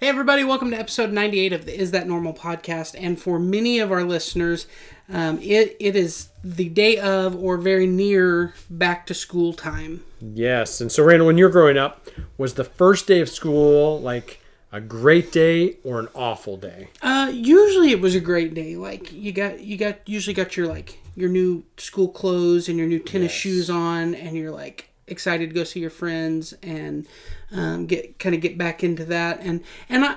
Hey, everybody, welcome to episode 98 of the Is That Normal podcast. And for many of our listeners, um, it, it is the day of or very near back to school time. Yes. And so, Randall, when you're growing up, was the first day of school like a great day or an awful day? Uh, usually it was a great day. Like you got you got usually got your like your new school clothes and your new tennis Yes. shoes on, and you're like excited to go see your friends and um, get kind of get back into that. And and I,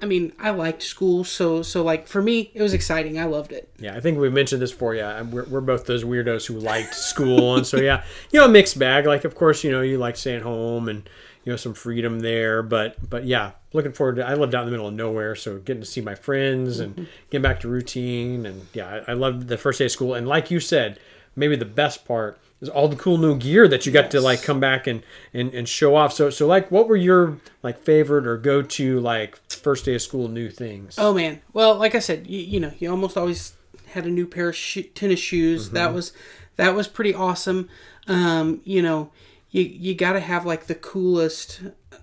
I mean, I liked school, so so like for me, it was exciting. I loved it. Yeah, I think we mentioned this for you. We're, we're both those weirdos who liked school, and so yeah, you know, a mixed bag. Like, of course, you know, you like staying home and you know some freedom there, but but yeah, looking forward to. I lived out in the middle of nowhere, so getting to see my friends and getting back to routine, and yeah, I, I loved the first day of school. And like you said, maybe the best part all the cool new gear that you got to like come back and, and and show off. So so like, what were your like favorite or go to like first day of school new things? Oh man. Well, like I said, you, you know, you almost always had a new pair of sho- tennis shoes. Mm-hmm. That was that was pretty awesome. Um, you know, you you got to have like the coolest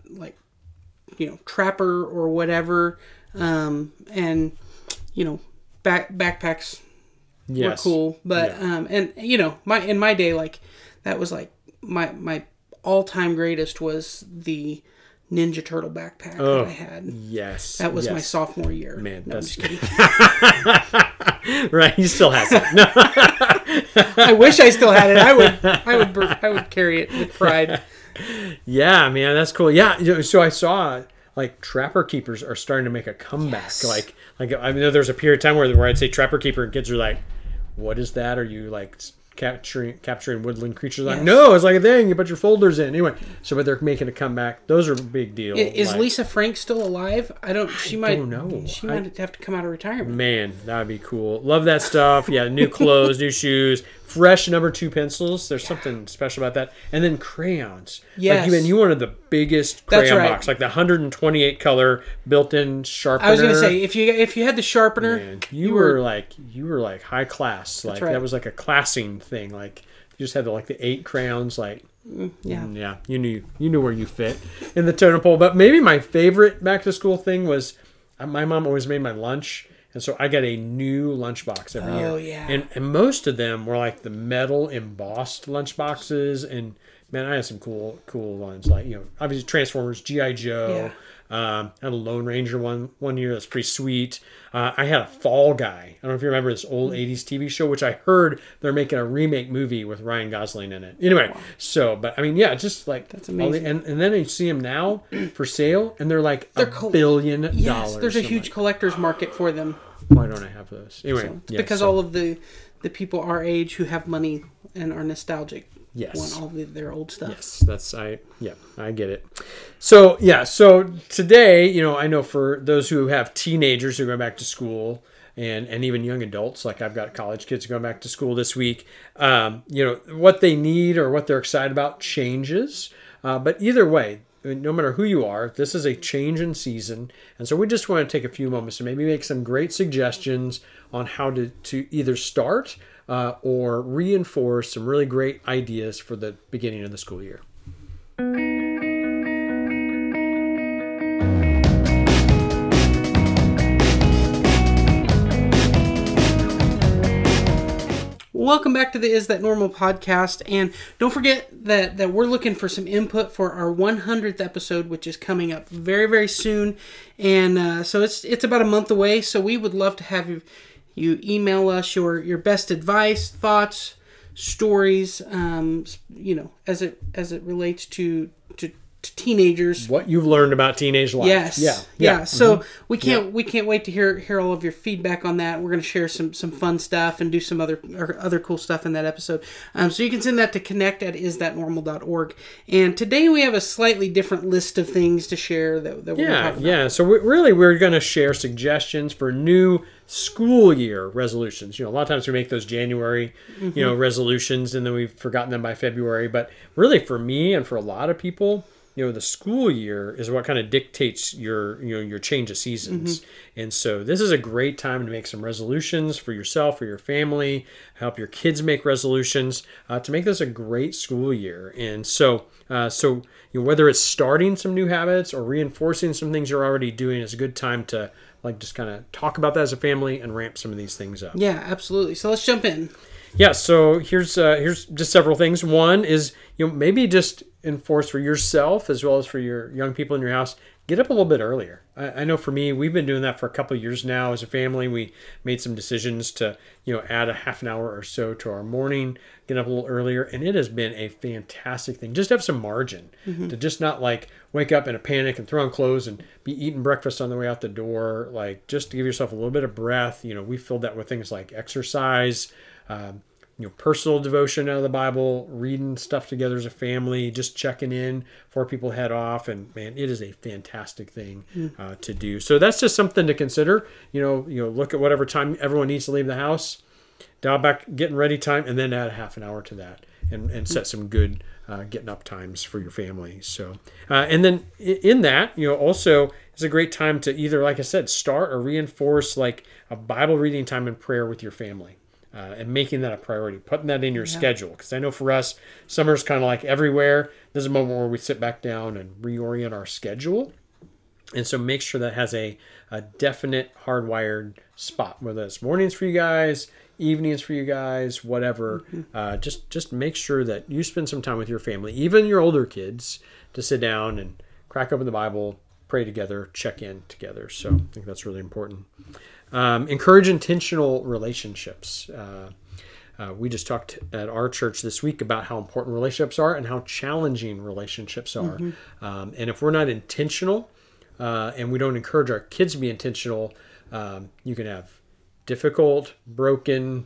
like you know, trapper or whatever. Um, and you know, back backpacks were yes, cool, but Yeah. um and you know, my in my day like that was like my my all-time greatest was the Ninja Turtle backpack that I had. yes, That was my sophomore year. Man, no, I'm that's- right. He still has it. No. I wish I still had it. I would, I would, I would carry it with pride. Yeah, man, that's cool. Yeah, so I saw like trapper keepers are starting to make a comeback. Yes. Like, like I know there's a period of time where, where I'd say trapper keeper, and kids are like, "What is that? Are you like capturing capturing woodland creatures?" Like, Yes. no, it's like a thing. You put your folders in anyway. So, but they're making a comeback. Those are a big deal. I- Is Like, Lisa Frank still alive? I don't. She might. don't know. She I- might have to come out of retirement. Man, that would be cool. Love that stuff. Yeah, new clothes, new shoes, fresh number two pencils. There's something special about that. And then crayons. Yes. Like you, and you wanted the biggest crayon right. box, like the 128 color built-in sharpener. I was gonna say if you if you had the sharpener, Man, you, were, like you were like high class. Like right. that was like a classing thing. Like you just had the, like the eight crayons. Like yeah. Mm, yeah, you knew you knew where you fit in the totem pole. But maybe my favorite back to school thing was uh, my mom always made my lunch, and so I got a new lunchbox every year. Oh, yeah. and and most of them were like the metal embossed lunchboxes, and man, I had some cool cool ones like you know obviously Transformers, GI Joe. Um, I had a Lone Ranger one one year that's pretty sweet. Uh, I had a Fall Guy. I don't know if you remember this old '80s TV show, which I heard they're making a remake movie with Ryan Gosling in it. Anyway, so but I mean, yeah, just like That's all the- amazing. and and then you see them now for sale, and they're like They're a col- billion Yes, dollars. there's a I'm huge like, collector's market for them. Why don't I have those? Anyway, So, yes, because so- all of the the people our age who have money and are nostalgic Yes. want all the, their old stuff. Yes, that's I yeah, I get it. So yeah, so today, you know, I know for those who have teenagers who are going back to school and and even young adults, like I've got college kids going back to school this week, um, you know, what they need or what they're excited about changes. Uh, but either way, no matter who you are, this is a change in season. And so we just want to take a few moments to maybe make some great suggestions on how to, to either start uh, or reinforce some really great ideas for the beginning of the school year. Welcome back to the Is That Normal podcast, and don't forget that that we're looking for some input for our 100th episode, which is coming up very very soon, and uh, so it's it's about a month away. So we would love to have you you email us your your best advice, thoughts, stories, um, you know, as it as it relates to to, to teenagers. What you've learned about teenage life. Yes. Yeah. Yeah. So Mm-hmm. we can't we can't wait to hear hear all of your feedback on that. We're going to share some some fun stuff and do some other or other cool stuff in that episode. Um, so you can send that to connect at isthatnormal.org. And today we have a slightly different list of things to share that, that we're going to Yeah, talk about. yeah. So we, really, we're going to share suggestions for new school year resolutions. You know, a lot of times we make those January, you know, resolutions, and then we've forgotten them by February. But really, for me and for a lot of people, you know the school year is what kind of dictates your you know your change of seasons and so this is a great time to make some resolutions for yourself or your family help your kids make resolutions uh, to make this a great school year and so uh, so you know, whether it's starting some new habits or reinforcing some things you're already doing is a good time to like just kind of talk about that as a family and ramp some of these things up Yeah, absolutely. So let's jump in. yeah so here's uh, here's just several things one is you know maybe just enforce for yourself as well as for your young people in your house get up a little bit earlier. I, I know for me we've been doing that for a couple of years now as a family. We made some decisions to you know add a half an hour or so to our morning get up a little earlier and it has been a fantastic thing. Just have some margin to just not like wake up in a panic and throw on clothes and be eating breakfast on the way out the door. Like just to give yourself a little bit of breath. You know we filled that with things like exercise um, you know, personal devotion out of the Bible, reading stuff together as a family, just checking in before people head off, and man, it is a fantastic thing uh, to do. So that's just something to consider. You know, you know, look at whatever time everyone needs to leave the house, dial back getting ready time, and then add half an hour to that, and and set some good uh, getting up times for your family. So, uh, and then in that, you know, also it's a great time to either, like I said, start or reinforce like a Bible reading time and prayer with your family. Uh, and making that a priority, putting that in your schedule. Because I know for us, summer's kind of like everywhere. This is a moment where we sit back down and reorient our schedule. And so make sure that has a, a definite hardwired spot, whether it's mornings for you guys, evenings for you guys, whatever. Uh, just just make sure that you spend some time with your family, even your older kids, to sit down and crack open the Bible, pray together, check in together. So I think that's really important. Um, encourage intentional relationships. Uh, uh, we just talked at our church this week about how important relationships are and how challenging relationships are. Um, and if we're not intentional uh, and we don't encourage our kids to be intentional, um, you can have difficult, broken,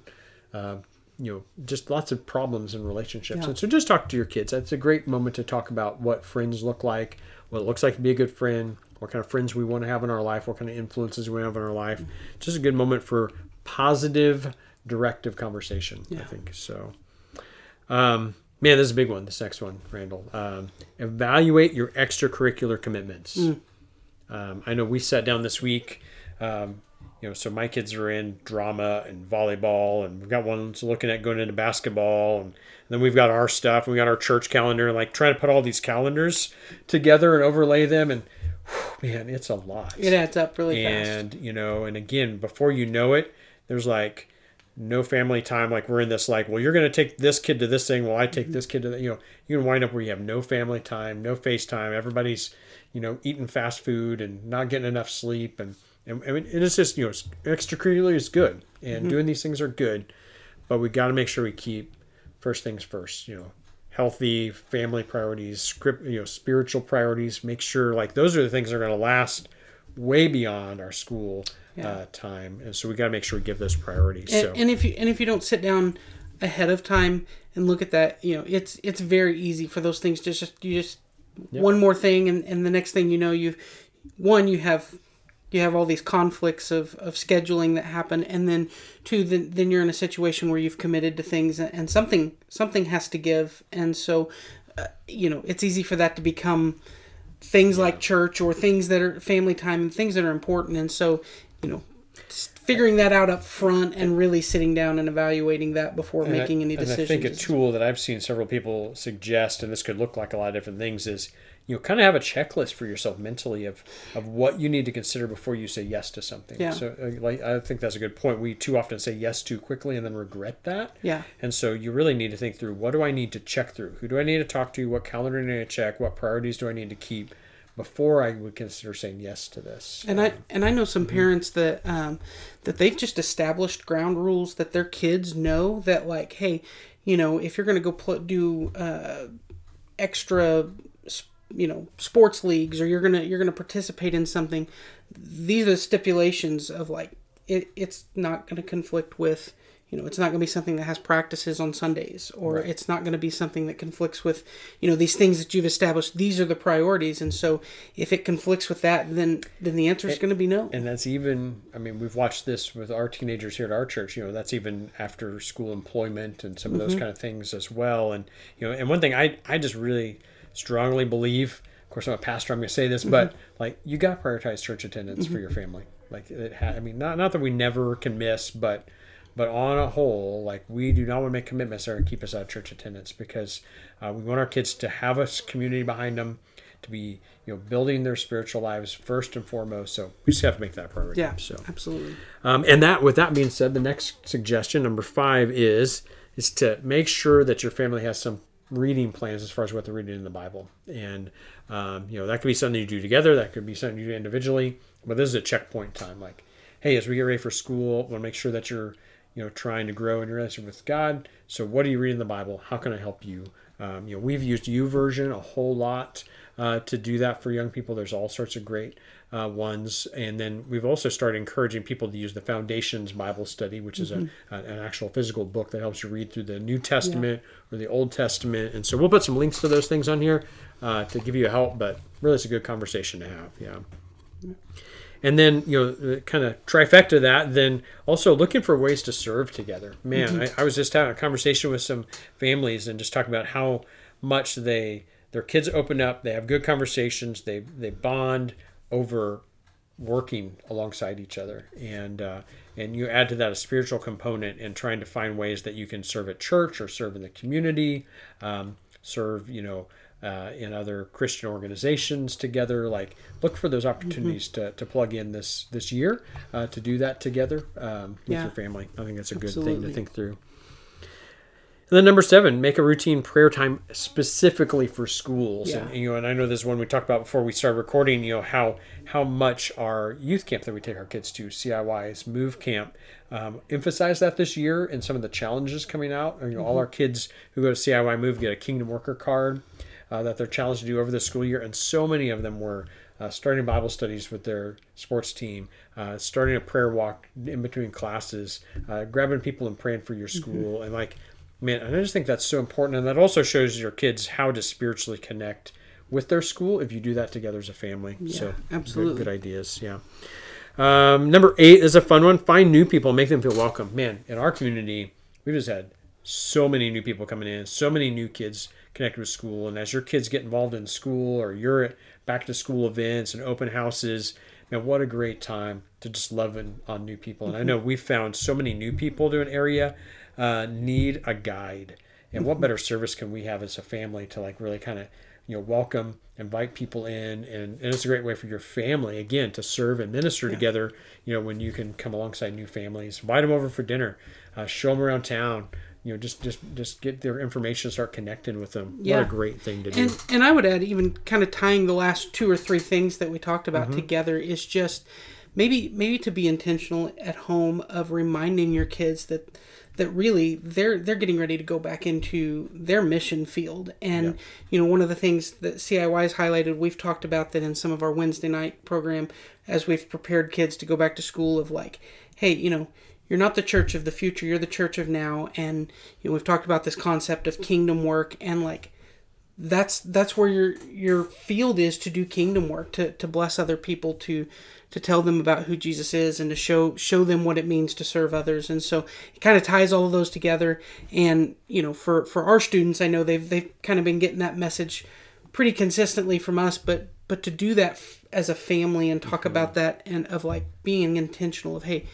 uh, you know, just lots of problems in relationships. Yeah. And so just talk to your kids. That's a great moment to talk about what friends look like, what it looks like to be a good friend, what kind of friends we want to have in our life, what kind of influences we have in our life. Just a good moment for positive, directive conversation, I think. So, um, man, this is a big one. This next one, Randall. Um, evaluate your extracurricular commitments. Um, I know we sat down this week. Um, you know, so my kids are in drama and volleyball, and we've got ones looking at going into basketball, and, then we've got our stuff. We got our church calendar, like trying to put all these calendars together and overlay them, and man, it's a lot. It adds up really fast. and you know, and again, before you know it, there's like no family time. Like we're in this like, well, you're going to take this kid to this thing, while I take Mm-hmm. this kid to that. You know, you can wind up where you have no family time, no FaceTime. Everybody's, you know, eating fast food and not getting enough sleep, and and, and it's just you know, extracurricular is good, and Mm-hmm. doing these things are good, but we got to make sure we keep first things first. You know. Healthy family priorities, script, you know, spiritual priorities. Make sure like those are the things that are going to last way beyond our school uh, time, and so we got to make sure we give those priorities. and, so and if you and if you don't sit down ahead of time and look at that, you know, it's it's very easy for those things to just you just one more thing and, and the next thing you know you've one you have you have all these conflicts of, of scheduling that happen and then two then, then you're in a situation where you've committed to things and something something has to give. And so uh, you know it's easy for that to become things like church or things that are family time and things that are important. And so you know figuring that out up front and really sitting down and evaluating that before And I- making any and decisions I think a tool that I've seen several people suggest, and this could look like a lot of different things, is you know kind of have a checklist for yourself mentally of of what you need to consider before you say yes to something. Yeah. So uh, like I think that's a good point. We too often say yes too quickly and then regret that. yeah And so you really need to think through what do I need to check through? Who do I need to talk to? What calendar do I need to check? What priorities do I need to keep before I would consider saying yes to this? and I and I know some Mm-hmm. parents that um, that they've just established ground rules that their kids know that like, hey, you know, if you're going to go pl- do uh, extra, you know, sports leagues or you're gonna you're gonna participate in something, these are the stipulations of like it, it's not going to conflict with. You know, it's not going to be something that has practices on Sundays, or it's not going to be something that conflicts with, you know, these things that you've established. These are the priorities, and so if it conflicts with that, then then the answer is going to be no. and that's even i mean we've watched this with our teenagers here at our church you know that's even after school employment and some of those mm-hmm. kind of things as well and you know and one thing i i just really strongly believe of course, I'm a pastor. I'm going to say this, but mm-hmm. like you got to prioritize church attendance for mm-hmm. your family. Like it ha- I mean, not not that we never can miss, but but on a whole, like we do not want to make commitments that are keep us out of church attendance because uh, we want our kids to have a community behind them, to be you know building their spiritual lives first and foremost. So we just have to make that a priority. Yeah, So absolutely. um, and that, with that being said, the next suggestion, number five, is is to make sure that your family has some reading plans as far as what they're reading in the Bible. And um, you know that could be something you do together. That could be something you do individually. But this is a checkpoint time. Like, hey, as we get ready for school, want to make sure that you're you know trying to grow in your relationship with God. So what are you reading in the Bible? How can I help you? Um, you know, we've used U YouVersion a whole lot uh, to do that for young people. There's all sorts of great uh, ones, and then we've also started encouraging people to use the Foundations Bible Study, which is a, an actual physical book that helps you read through the New Testament or the Old Testament. And so we'll put some links to those things on here uh, to give you a help. But really, it's a good conversation to have. Yeah. And then, you know, kind of trifecta that, then also looking for ways to serve together. Man, I, I was just having a conversation with some families and just talking about how much they, their kids open up, they have good conversations, they, they bond over working alongside each other. And, uh, and you add to that a spiritual component and trying to find ways that you can serve at church or serve in the community, um, serve, you know, uh, in other Christian organizations together. Like, look for those opportunities to, to plug in this this year uh, to do that together um, with Yeah. your family. I think that's a good thing to think through. And then number seven, make a routine prayer time specifically for schools. Yeah. And you know, and I know this one we talked about before we started recording. You know how how much our youth camp that we take our kids to, CIY's Move Camp, um, emphasize that this year and some of the challenges coming out. You know, all our kids who go to CIY Move get a Kingdom Worker card uh, that they're challenged to do over the school year, and so many of them were uh, starting Bible studies with their sports team, uh, starting a prayer walk in between classes, uh, grabbing people and praying for your school, and like, man, and I just think that's so important, and that also shows your kids how to spiritually connect with their school if you do that together as a family. so good- absolutely. good, ideas, yeah. Um, number eight is a fun one. Find new people, make them feel welcome. Man, in our community, we've just had so many new people coming in, so many new kids connected with school. And as your kids get involved in school or you're at back to school events and open houses, man, what a great time to just love on new people. And I know we've found so many new people to an area uh, need a guide. And what better service can we have as a family to like really kind of you know welcome invite people in and, and it's a great way for your family again to serve and minister together you know when you can come alongside new families invite them over for dinner uh, show them around town you know just just just get their information start connecting with them. What a great thing to do. And and I would add, even kind of tying the last two or three things that we talked about mm-hmm. together is just maybe maybe to be intentional at home of reminding your kids that that really they're they're getting ready to go back into their mission field. And you know one of the things that CIY has highlighted we've talked about that in some of our Wednesday night program as we've prepared kids to go back to school of like hey you know you're not the church of the future you're the church of now. And you know we've talked about this concept of kingdom work and like that's that's where your your field is to do kingdom work to to bless other people to to tell them about who Jesus is and to show show them what it means to serve others. And so it kind of ties all of those together. And you know for for our students I know they've they've kind of been getting that message pretty consistently from us but but to do that f- as a family and talk mm-hmm. about that and of like being intentional of hey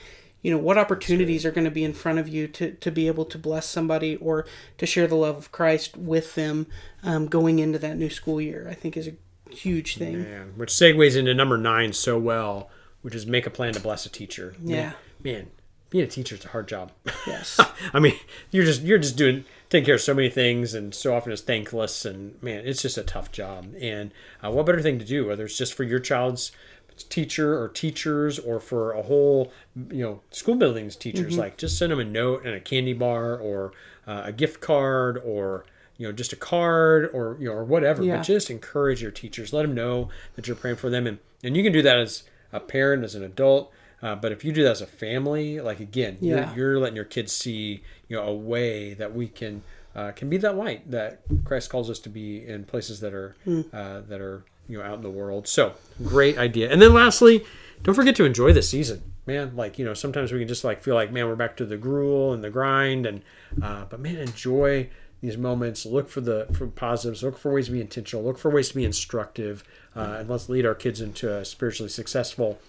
you know what opportunities are going to be in front of you to, to be able to bless somebody or to share the love of christ with them um, going into that new school year i think is a huge thing. Man, which segues into number nine so well which is make a plan to bless a teacher. Yeah. man, man being a teacher is a hard job. Yes. I mean, you're just you're just doing taking care of so many things, and so often it's thankless, and man, it's just a tough job. And uh, what better thing to do, whether it's just for your child's teacher or teachers, or for a whole you know school buildings teachers, like just send them a note and a candy bar, or uh, a gift card, or you know just a card, or you know or whatever. Yeah. But just encourage your teachers, let them know that you're praying for them, and and you can do that as a parent, as an adult. Uh, but if you do that as a family, like again, Yeah. you're, you're letting your kids see, you know, a way that we can uh, can be that light that Christ calls us to be in places that are uh, that are you know out in the world. So great idea. And then lastly, don't forget to enjoy the season, man. Like you know, sometimes we can just like feel like, man, we're back to the gruel and the grind, and uh, but man, enjoy these moments. Look for the for positives. Look for ways to be intentional. Look for ways to be instructive, uh, and let's lead our kids into a spiritually successful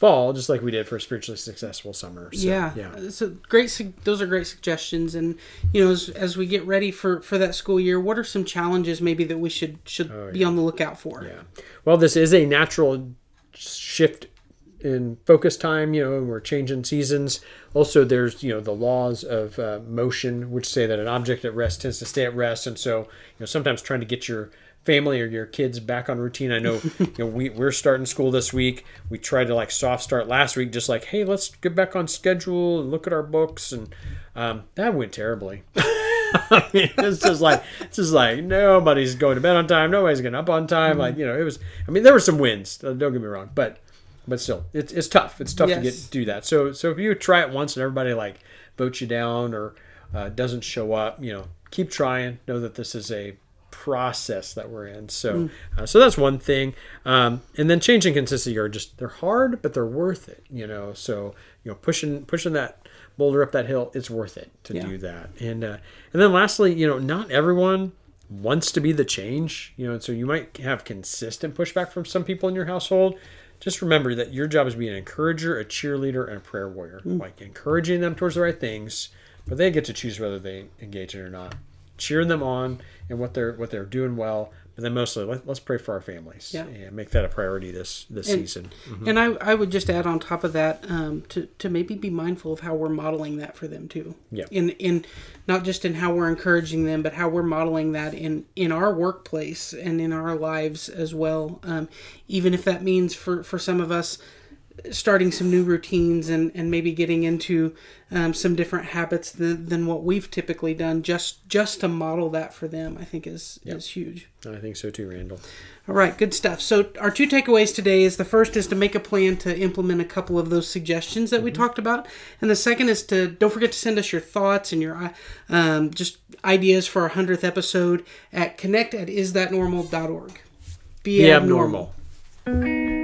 fall, just like we did for a spiritually successful summer. So, yeah, yeah. So great. Those are great suggestions, and you know, as, as we get ready for for that school year, what are some challenges maybe that we should should be on the lookout for? Oh, Yeah. Well, this is a natural shift in focus time, you know, and we're changing seasons. Also, there's, you know, the laws of uh, motion, which say that an object at rest tends to stay at rest. And so, you know, sometimes trying to get your family or your kids back on routine. I know, you know, we, we're starting school this week. We tried to like soft start last week, just like, hey, let's get back on schedule and look at our books. And um, that went terribly. I mean, it's just like it's just like nobody's going to bed on time, nobody's getting up on time. Like you know, it was. I mean, there were some wins. uh, Don't get me wrong, but but still, it's it's tough. It's tough to get do that. So so if you try it once and everybody like votes you down or uh, doesn't show up, you know, keep trying. Know that this is a process that we're in. So uh, so that's one thing. Um, and then changing consistency are just they're hard, but they're worth it. You know, so you know pushing pushing that boulder up that hill, it's worth it to Yeah. do that. And uh, and then lastly, you know, not everyone wants to be the change. You know, and so you might have consistent pushback from some people in your household. Just remember that your job is to be an encourager, a cheerleader, and a prayer warrior. Like encouraging them towards the right things, but they get to choose whether they engage in it or not. Cheering them on and what they're what they're doing well, but then mostly let, let's pray for our families Yeah. and make that a priority this this And- season. And I, I would just add on top of that um, to, to maybe be mindful of how we're modeling that for them too. Yeah. In in not just in how we're encouraging them, but how we're modeling that in in our workplace and in our lives as well. Um, even if that means for for some of us starting some new routines and, and maybe getting into um, some different habits than, than what we've typically done just just to model that for them i think is is huge I think so too, Randall. all right, good stuff. So our two takeaways today is the first is to make a plan to implement a couple of those suggestions that we talked about, and the second is to don't forget to send us your thoughts and your uh, um, just ideas for our hundredth episode at connect at isthatnormal.org. Be, Be abnormal. abnormal.